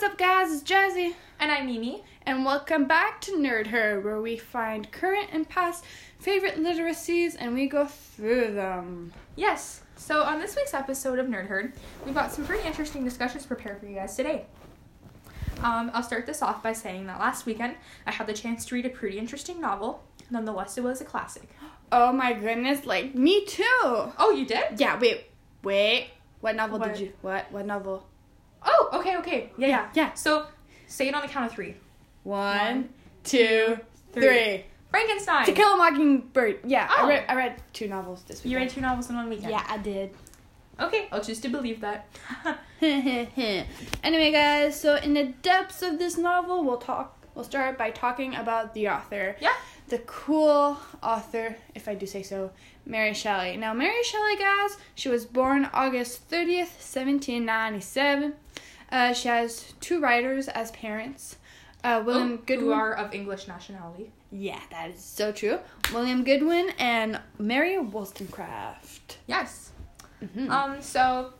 What's up, guys? It's Jazzy, And I'm Mimi. and welcome back to Nerd Herd, where we find current and past favorite literacies and we go through them. Yes. So on this week's episode of Nerd Herd, we've got some pretty interesting discussions prepared for you guys today. Um, I'll start this off by saying that last weekend I had the chance to read a pretty interesting novel. Nonetheless, it was a classic. Oh my goodness, like me too. Oh, you did? Yeah, wait, wait. What novel What? did you? What? What novel? Oh, okay, okay. Yeah, yeah. Yeah. So say it on the count of three. One, two, three. three. Frankenstein. To Kill a Mockingbird. Yeah, Oh. I read. I read two novels this week. You read two novels in one weekend. Yeah, I did. Okay, I'll choose to believe that. anyway, guys, so in the depths of this novel, we'll talk. We'll start by talking about the author. Yeah. The cool author, if I do say so, Mary Shelley. Now, Mary Shelley, guys, she was born August 30th, 1797. Uh, she has two writers as parents. Uh, William Oh, Goodwin. Who are of English nationality. yeah, that is so true. William Goodwin and Mary Wollstonecraft. Yes. Mhm. Um, so,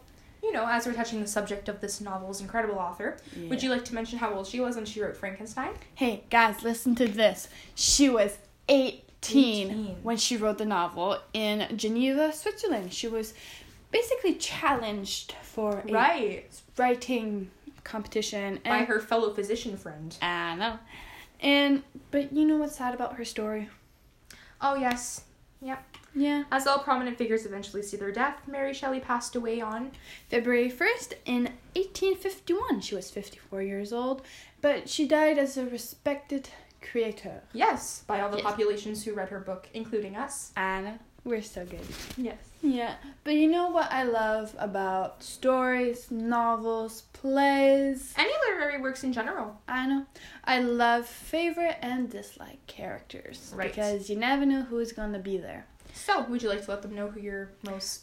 you know, as we're touching the subject of this novel's incredible author, would you like to mention how old she was when she wrote Frankenstein? Hey, guys, listen to this. She was 18, 18. when she wrote the novel in Geneva, Switzerland. She was basically challenged for a Right. writing competition. By her fellow physician friend. I know. And, but you know what's sad about her story? Oh, yes. Yep. Yeah. As all prominent figures eventually see their death, Mary Shelley passed away on. February 1st in 1851. She was 54 years old, but she died as a respected creator. Yes, by all the Yes. populations who read her book, including us. Anna, we're so good. Yes. Yeah, but you know what I love about stories, novels, plays? Any literary works in general. I know. I love favorite and dislike characters. Right. Because you never know who's going to be there. So, would you like to let them know who your most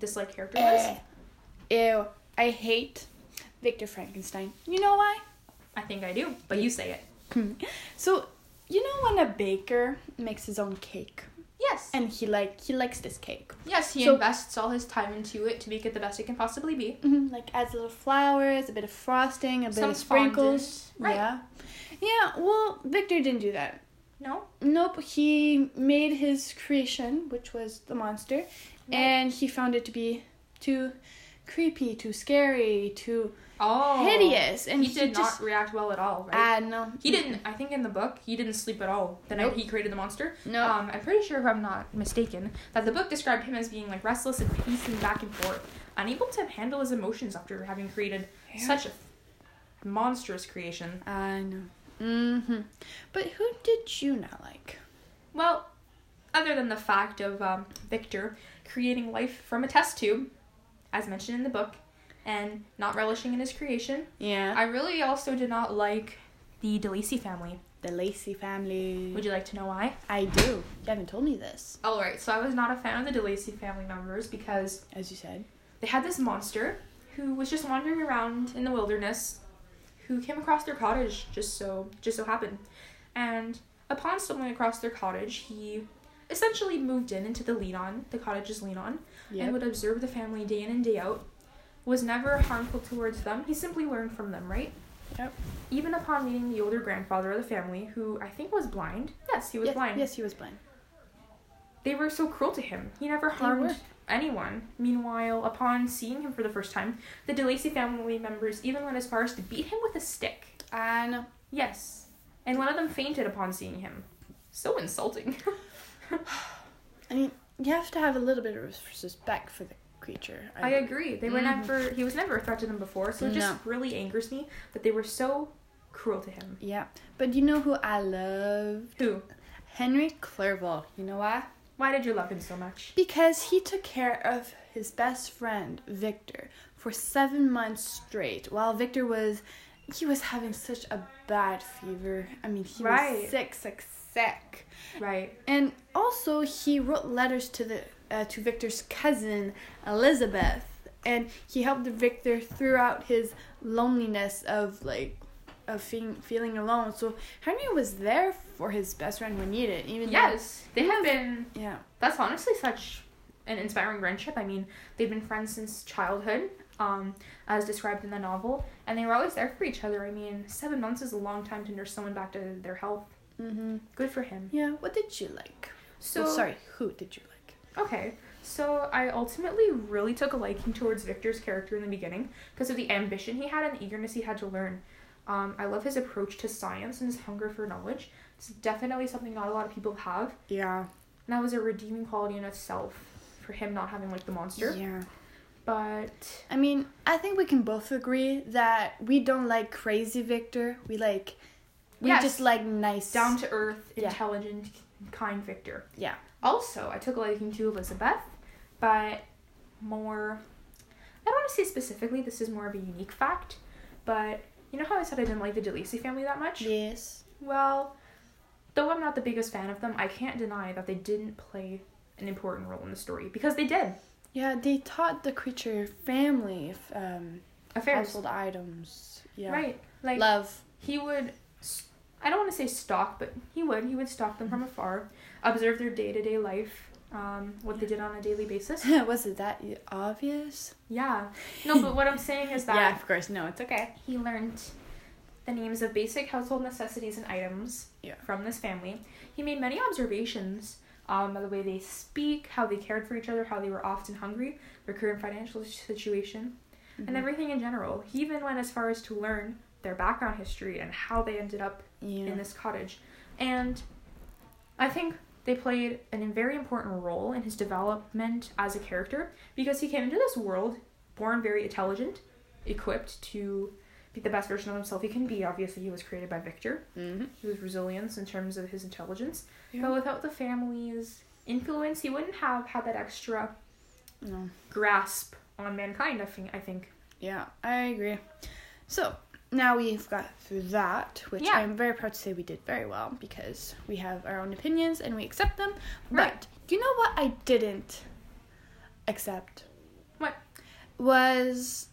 disliked character Eh. was? Ew, I hate Victor Frankenstein. You know why? I think I do, but you say it. so, you know when a baker makes his own cake Yes. and he like he likes this cake. Yes, he So- invests all his time into it to make it the best it can possibly be. hmm Like adds little flowers, a bit of frosting, a bit Some of sprinkles. fondant. Right. Yeah. Yeah, well, Victor didn't do that. No? Nope, he made his creation, which was the monster, and he found it to be too creepy, too scary, too Oh. hideous. And he did just, not react well at all, right? I know. he didn't. I think in the book he didn't sleep at all the Nope. night he created the monster. No. Um, I'm pretty sure, if I'm not mistaken, that the book described him as being like restless and pacing back and forth, unable to handle his emotions after having created Yeah. such a monstrous creation. I know. Mm-hmm. But who did you not like? Well, other than the fact of um, Victor creating life from a test tube, as mentioned in the book, and not relishing in his creation, Yeah. I really also did not like the De Lacey family. the Lacey family. Would you like to know why? I do. You haven't told me this, Alright, so I was not a fan of the De Lacey family members because as you said. they had this monster who was just wandering around in the wilderness who came across their cottage just so just so happened. And upon stumbling across their cottage, he essentially moved in into the lean on, the cottage's lean on, and would observe the family day in and day out. Was never harmful towards them. He simply learned from them, right? Yep. Even upon meeting the older grandfather of the family, who I think was blind. Yes, he was yes, blind. Yes, he was blind. They were so cruel to him. He never harmed anyone. Meanwhile, upon seeing him for the first time, the De Lacey family members even went as far as to beat him with a stick. I know. Yes. And one of them fainted upon seeing him. So insulting. I mean, you have to have a little bit of respect for the creature. I agree. They were Mhm. never he was never a threat to them before, so it just really angers me that they were so cruel to him. Yeah, but you know who I love? Who? Henry Clerval. You know why? Why did you love him so much? Because he took care of his best friend Victor for seven months straight, while Victor was he was having such a bad fever. I mean, he Right. was sick, sick, sick. Right. And also, he wrote letters to the uh, to Victor's cousin Elizabeth, and he helped Victor throughout his loneliness of like of feeling feeling alone. So Henry was there for his best friend when needed. Even though- Yes. They have been yeah, that's honestly such an inspiring friendship. I mean, they've been friends since childhood. um, as described in the novel, and they were always there for each other. I mean, seven months is a long time to nurse someone back to their health. Mm-hmm. Good for him. Yeah. What did you like? So sorry. Who did you like? Okay, so I ultimately really took a liking towards Victor's character in the beginning because of the ambition he had and the eagerness he had to learn. Um, I love his approach to science and his hunger for knowledge. It's definitely something not a lot of people have. Yeah. And that was a redeeming quality in itself for him not having like the monster. Yeah. But I mean, I think we can both agree that we don't like crazy Victor. We like. We Yes. just like nice. down to earth, Yeah. intelligent, kind Victor. Yeah. Also, I took a liking to Elizabeth, but more. I don't want to say specifically. This is more of a unique fact, but you know how I said I didn't like the De Lacey family that much. Yes. Well, though I'm not the biggest fan of them, I can't deny that they didn't play an important role in the story because they did. Yeah, they taught the creature family um, Affairs, household items. Yeah. right? Like Love. he would. I don't want to say stalk, but he would. He would stalk them from afar, observe their day to day life, um, what they did on a daily basis. Was it that obvious? Yeah. No, but what I'm saying is that yeah, of course. No, it's okay. he learned the names of basic household necessities and items Yeah. from this family. He made many observations um, by the way they speak, how they cared for each other, how they were often hungry, their current financial situation, Mm-hmm. and everything in general. He even went as far as to learn their background history and how they ended up Yeah. in this cottage. And I think they played an, a very important role in his development as a character because he came into this world born very intelligent, equipped to be the best version of himself he can be. Obviously, he was created by Victor. Mm-hmm. He was resilience in terms of his intelligence. Yeah. But without the family's influence, he wouldn't have had that extra No. grasp on mankind, I think. I think. Yeah, I agree. So now we've got through that, which Yeah. I'm very proud to say we did very well because we have our own opinions and we accept them. Right. But you know what I didn't accept? What? Was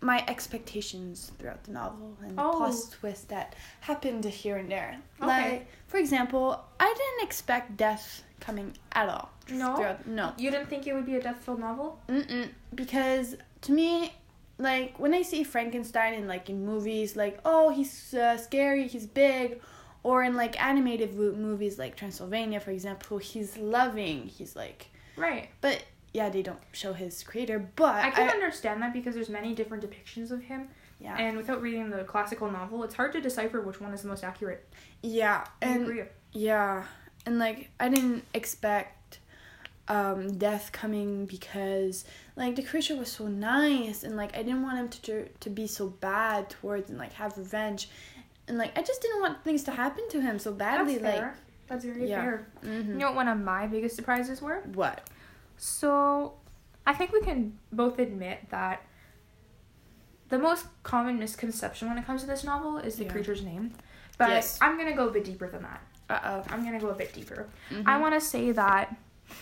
my expectations throughout the novel and the Oh. plot twist that happened here and there. Okay. Like, for example, I didn't expect death coming at all. No? Throughout, no. You didn't think it would be a death-filled novel? Mm-mm. Because to me, like when I see Frankenstein in like in movies, like oh he's uh, scary, he's big, or in like animated movies like Transylvania, for example, he's loving, he's like. Right. But yeah, they don't show his creator. But I can understand that because there's many different depictions of him, yeah, and without reading the classical novel, it's hard to decipher which one is the most accurate. yeah, I and agree. yeah, and like I didn't expect um death coming because like the creature was so nice and like I didn't want him to to be so bad towards and like have revenge and like I just didn't want things to happen to him so badly That's fair. That's very Yeah. fair. like mhm. You know what one of my biggest surprises were? what So, I think we can both admit that the most common misconception when it comes to this novel is the Yeah. creature's name. But Yes. I'm gonna go a bit deeper than that. uh-oh I'm gonna go a bit deeper. Mhm. I want to say that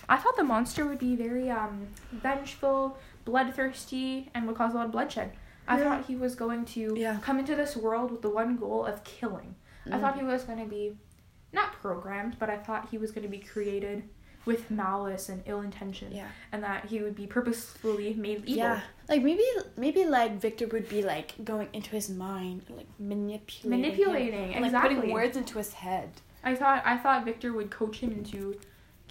I thought the monster would be very um vengeful, bloodthirsty, and would cause a lot of bloodshed. I Yeah. thought he was going to Yeah. come into this world with the one goal of killing. I thought he was going to be not programmed, but I thought he was going to be created with malice and ill intention, yeah and that he would be purposefully made evil. yeah like maybe maybe like Victor would be like going into his mind like manipulating him, Manipulating, and, like exactly. putting words into his head I thought I thought Victor would coach him into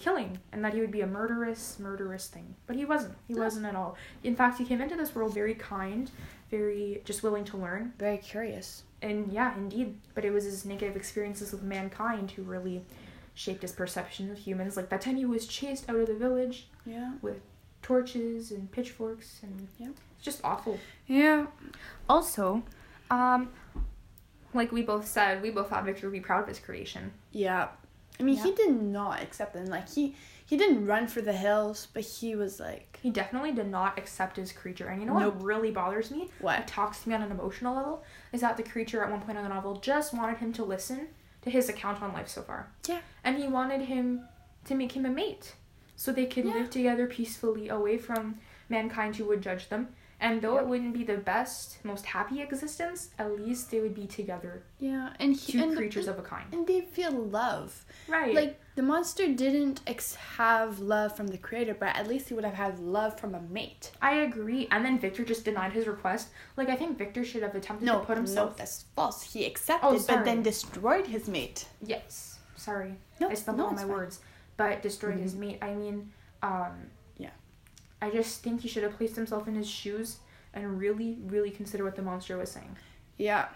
killing and that he would be a murderous murderous thing. But he wasn't. He No. wasn't at all. In fact he came into this world very kind very just willing to learn. Very curious. And yeah indeed. But it was his negative experiences with mankind who really shaped his perception of humans. Like that time he was chased out of the village yeah. With torches and pitchforks and Yeah. it's just awful. Yeah. Also um like we both said we both thought victor would be proud of his creation. Yeah. I mean, he did not accept them. Like he he didn't run for the hills, but he was like, he definitely did not accept his creature and you know Nope. what really bothers me it what? talks to me on an emotional level is that the creature at one point in the novel just wanted him to listen to his account on life so far. Yeah. And he wanted him to make him a mate so they could Yeah. live together peacefully away from mankind who would judge them And though Yep. it wouldn't be the best, most happy existence, at least they would be together. Yeah, and he, Two and the- creatures of a kind. and they feel love. Right. Like the monster didn't ex- have love from the creator, but at least he would have had love from a mate. I agree. And then Victor just denied his request. Like I think Victor should have attempted No, to put himself. no, that's false. He accepted, Oh, but then destroyed his mate. Yes. Sorry. No, I stumbled no, on my fine. words. But destroyed his mate. I mean, um. I just think he should have placed himself in his shoes and really, really consider what the monster was saying. Yeah.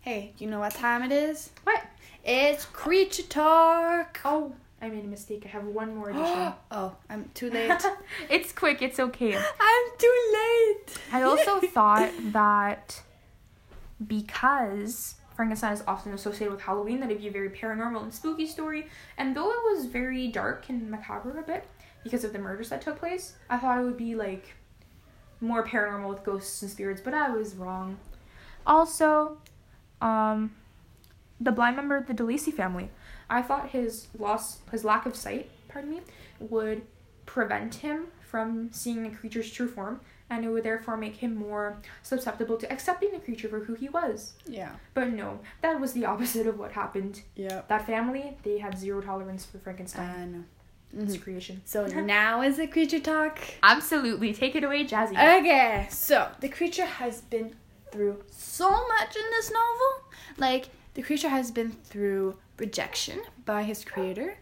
Hey, you know what time it is? What? It's creature talk. Oh, I made a mistake. I have one more addition. oh, I'm too late. it's quick, it's okay. I'm too late. I also thought that because Frankenstein is often associated with Halloween, that it'd be a very paranormal and spooky story. And though it was very dark and macabre a bit because of the murders that took place, I thought it would be like more paranormal with ghosts and spirits, but I was wrong. Also, um, the blind member of the De Lacey family. I thought his loss, his lack of sight, pardon me, would prevent him from seeing the creature's true form, and it would therefore make him more susceptible to accepting the creature for who he was. Yeah. But no, that was the opposite of what happened. Yeah. That family, they had zero tolerance for Frankenstein, I know. its Mhm. creation. So now is it creature talk? Absolutely, take it away, Jazzy. Okay, so the creature has been through so much in this novel. Like, the creature has been through rejection by his creator.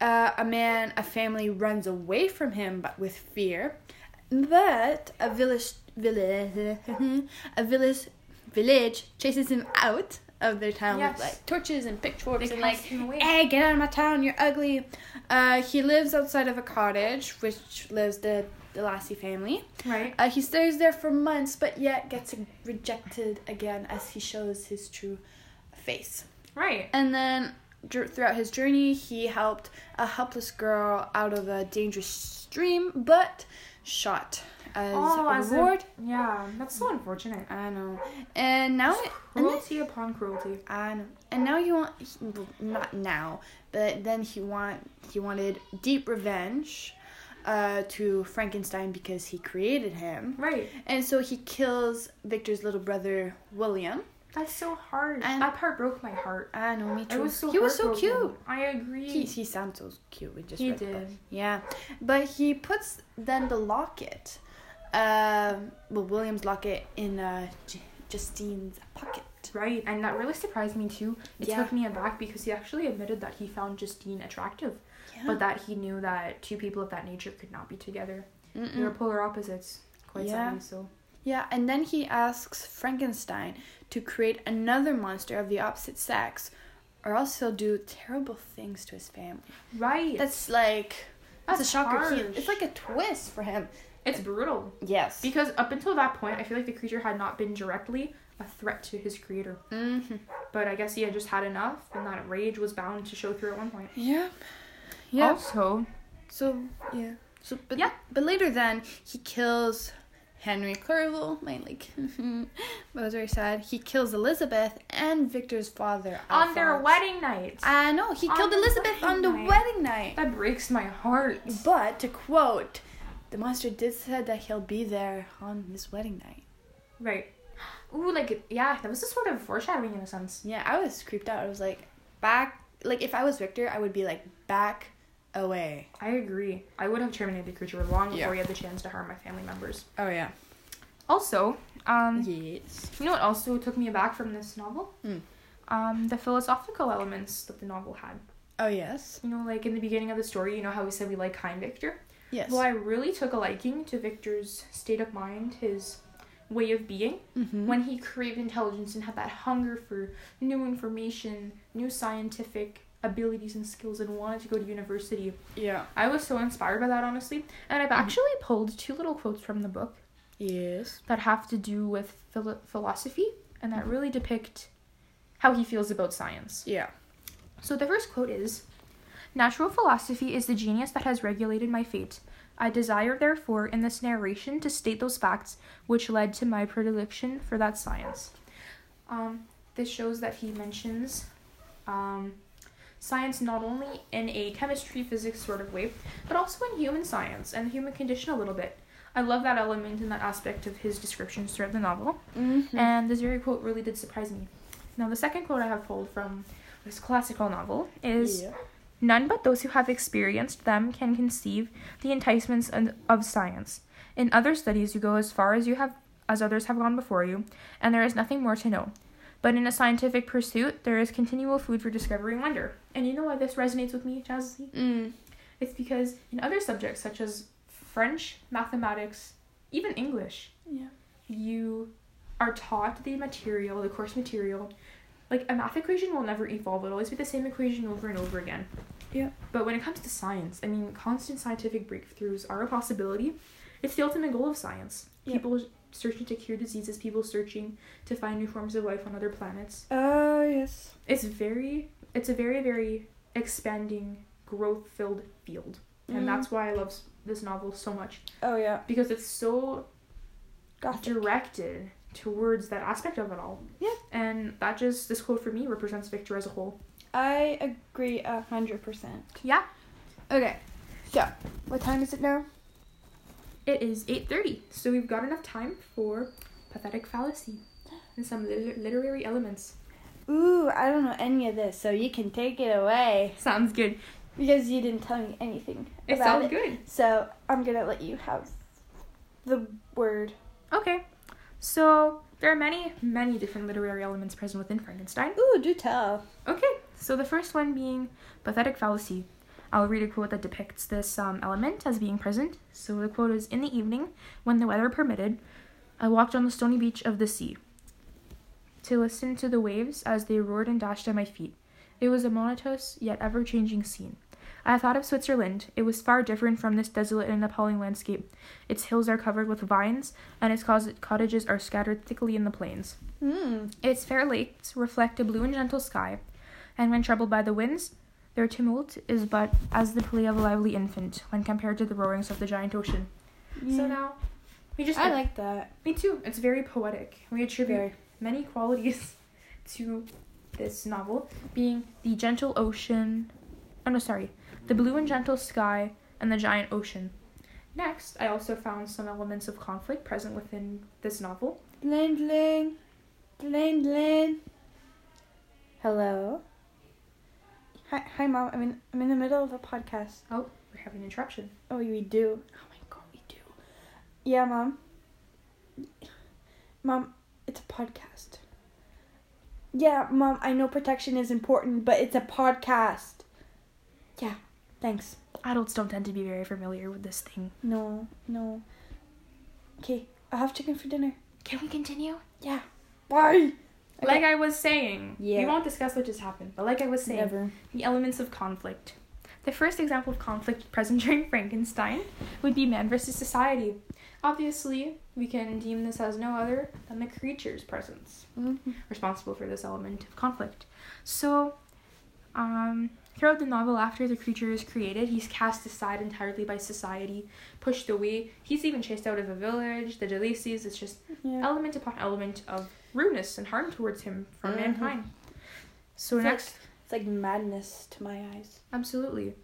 Uh, a man, a family runs away from him, but with fear. But a village, village, a village, village chases him out of their town Yes. with like torches and pitchforks They and like, cast him away. hey, get out of my town, you're ugly. Uh, he lives outside of a cottage, which lives the the Lassie family. right? Uh, he stays there for months, but yet gets rejected again as he shows his true face. Right. And then throughout his journey, he helped a helpless girl out of a dangerous stream, but shot as Oh, a as a- reward. Yeah, that's so unfortunate. I know. And now, it, and then, Cruelty upon cruelty. I know. And now he want not now, but then he want he wanted deep revenge. Uh, to Frankenstein because he created him. Right. And so he kills Victor's little brother William. That's so hard. And- that part broke my heart. I know, me too. was so he was so cute. I agree. He, he sounds so cute. We just He book. Yeah, but he puts then the locket, um, well William's locket in uh, J- Justine's pocket. Right, and that really surprised me too. It Yeah. took me aback because he actually admitted that he found Justine attractive, but that he knew that two people of that nature could not be together. They were polar opposites, quite Yeah. sadly. So Yeah, and then he asks Frankenstein to create another monster of the opposite sex, or else he'll do terrible things to his family. right, That's like that's, That's a shocker. He, it's like a twist for him. it's brutal Yes. because up until that point, I feel like the creature had not been directly a threat to his creator. Mm-hmm. But I guess he had just had enough, and that rage was bound to show through at one point. Yeah. Yeah. Also, So yeah. So but Yeah. But later then he kills Henry Clerval, my like that was very sad. He kills Elizabeth and Victor's father. on their wedding night, I know, he On killed Elizabeth on the wedding night. wedding night. that breaks my heart. But to quote, the monster did said that he'll be there on his wedding night. Right. Ooh, like yeah, that was a sort of foreshadowing in a sense. Yeah, I was creeped out. I was like, back like if I was Victor, I would be like back away. I agree. I would have terminated the creature long before Yeah. he had the chance to harm my family members. Oh yeah. Also, um, Yes. you know what also took me aback from this novel? Hmm. Um, the philosophical elements that the novel had. Oh yes. You know, like in the beginning of the story, you know how we said we like kind Victor? Yes. Well, I really took a liking to Victor's state of mind, his way of being, mm-hmm. when he craved intelligence and had that hunger for new information, new scientific abilities and skills, and wanted to go to university. Yeah. I was so inspired by that, honestly. And I've actually pulled two little quotes from the book Yes. that have to do with philo- philosophy and that really depict how he feels about science. Yeah. So the first quote is Natural philosophy is the genius that has regulated my fate. I desire, therefore, in this narration to state those facts which led to my predilection for that science. Um, this shows that he mentions um, science not only in a chemistry, physics sort of way, but also in human science and the human condition a little bit. I love that element and that aspect of his descriptions throughout the novel. Mm-hmm. And this very quote really did surprise me. Now, the second quote I have pulled from this classical novel is yeah. None but those who have experienced them can conceive the enticements of- of science. In other studies, you go as far as you have as others have gone before you, and there is nothing more to know. But in a scientific pursuit, there is continual food for discovery and wonder. And you know why this resonates with me, Jazzy? Mm. It's because in other subjects such as French, mathematics, even English, Yeah. you are taught the material, the course material. Like a math equation will never evolve, it'll always be the same equation over and over again. Yeah. But when it comes to science, I mean, constant scientific breakthroughs are a possibility. It's the ultimate goal of science. Yeah. People searching to cure diseases, people searching to find new forms of life on other planets. Oh yes. It's very, it's a very, very expanding, growth filled field. And Mm. that's why I love this novel so much. Oh yeah. Because it's so Gothic. directed towards that aspect of it all. Yeah. And that just this quote for me represents Victor as a whole. I agree a hundred percent. Yeah. Okay. So, what time is it now? It is 8:30, so we've got enough time for pathetic fallacy and some liter- literary elements. Ooh, I don't know any of this, so you can take it away Sounds good. because you didn't tell me anything It sounds it. good. So I'm gonna let you have the word. Okay. So there are many, many different literary elements present within Frankenstein. Ooh, do tell. Okay, so the first one being pathetic fallacy. I'll read a quote that depicts this um, element as being present. So the quote is In the evening, when the weather permitted, I walked on the stony beach of the sea to listen to the waves as they roared and dashed at my feet. It was a monotonous yet ever changing scene. I thought of Switzerland. It was far different from this desolate and appalling landscape. Its hills are covered with vines, and its cottages are scattered thickly in the plains. Hmm. Its fair lakes reflect a blue and gentle sky, and when troubled by the winds, their tumult is but as the play of a lively infant when compared to the roarings of the giant ocean. So now, we just I like that. me too. It's very poetic. We attribute Very. Many qualities to this novel, being the gentle ocean. Oh no, sorry, the blue and gentle sky and the giant ocean. Next, I also found some elements of conflict present within this novel. Bling bling. Hello. Hi, hi, mom. I'm in. I'm in the middle of a podcast. Oh, we're having an interruption. Oh, we do. Oh my god, we do. Yeah, mom. Mom, it's a podcast. Yeah, mom. I know protection is important, but it's a podcast. Yeah. Thanks. Adults don't tend to be very familiar with this thing. No, no. Okay, I'll have chicken for dinner. Can we continue? Yeah. Bye. Like I was saying, Yeah. we won't discuss what just happened, but like I was saying, Never. the elements of conflict. The first example of conflict present during Frankenstein would be man versus society. Obviously, we can deem this as no other than the creature's presence, Mm-hmm. responsible for this element of conflict. So, um, throughout the novel, after the creature is created, he's cast aside entirely by society, pushed away. He's even chased out of a village, the Delacies. It's just Yeah. element upon element of rudeness and harm towards him from Mhm. mankind. So It's next, It's like madness to my eyes. absolutely.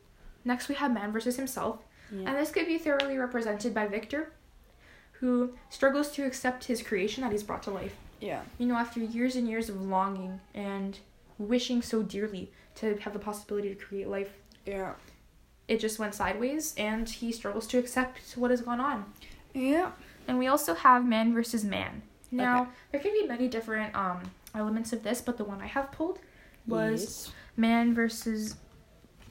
Next, we have man versus himself, Yeah. and this could be thoroughly represented by Victor, who struggles to accept his creation that he's brought to life. yeah. You know, after years and years of longing and wishing so dearly to have the possibility to create life, Yeah. it just went sideways, and he struggles to accept what has gone on. Yeah. And we also have man versus man. Now, Okay. there can be many different um elements of this, but the one I have pulled was Yes. man versus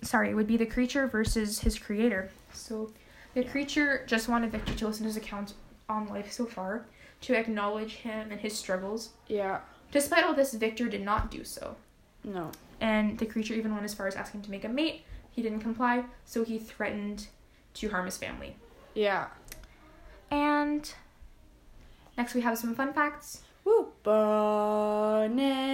sorry, it would be the creature versus his creator. So the creature just wanted Victor to listen to his account on life so far, to acknowledge him and his struggles. Yeah. Despite all this, Victor did not do so. No. And the creature even went as far as asking to make a mate. He didn't comply, so he threatened to harm his family. Yeah. And next we have some fun facts. Woo. Bonus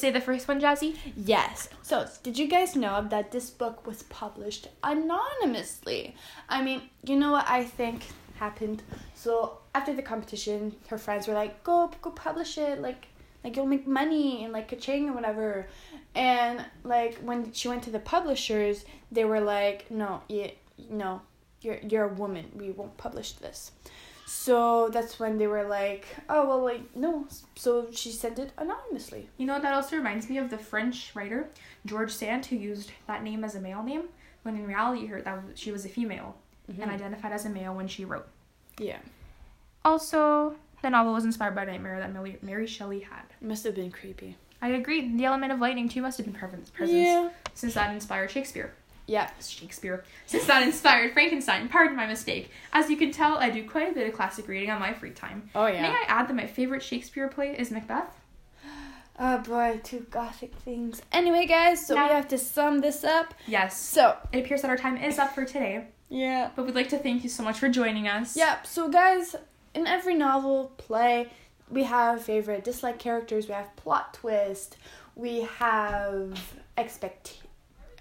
say the first one, Jazzy? Yes. So, did you guys know that this book was published anonymously? I mean, you know what I think happened? So, after the competition, her friends were like, "Go, go publish it. Like, like you'll make money and like ka-ching or whatever. And like when she went to the publishers, they were like, no, yeah, no, you're you're a woman. We won't publish this. So that's when they were like, oh well, like no. So she sent it anonymously. You know that also reminds me of the French writer George Sand who used that name as a male name when in reality her that was, she was a female Mm-hmm. and identified as a male when she wrote. Yeah, Also, the novel was inspired by a nightmare that Mary, Mary Shelley had. it must have been creepy. I agree. The element of lightning too must have been present, present Yeah. since that inspired Shakespeare. Yeah. Shakespeare. Since that inspired Frankenstein. Pardon my mistake. As you can tell, I do quite a bit of classic reading on my free time. Oh yeah. May I add that my favorite Shakespeare play is Macbeth? Oh boy, two gothic things. Anyway, guys, so Now- we have to sum this up. Yes. So It appears that our time is up for today, yeah. but we'd like to thank you so much for joining us. Yep. So, guys, in every novel, play, we have favorite, dislike characters. We have plot twist. We have expect.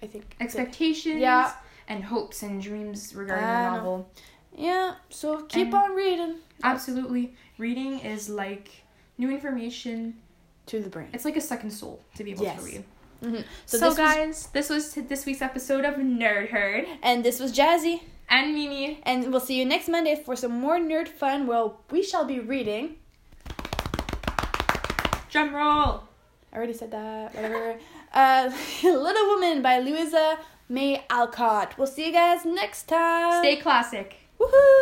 I think Expectations Yeah. and hopes and dreams regarding the novel. Yeah. So keep And- on reading. Absolutely. Reading is like new information. To the brain. It's like a second soul to be able Yes. to read. Mm-hmm. So, this was- guys, this was this week's episode of Nerd Herd and this was Jazzy, and Mimi. and we'll see you next Monday for some more nerd fun. Well, we shall be reading. Drum roll. I already said that. Whatever. uh, Little Woman by Louisa May Alcott. We'll see you guys next time. Stay classic. Woohoo!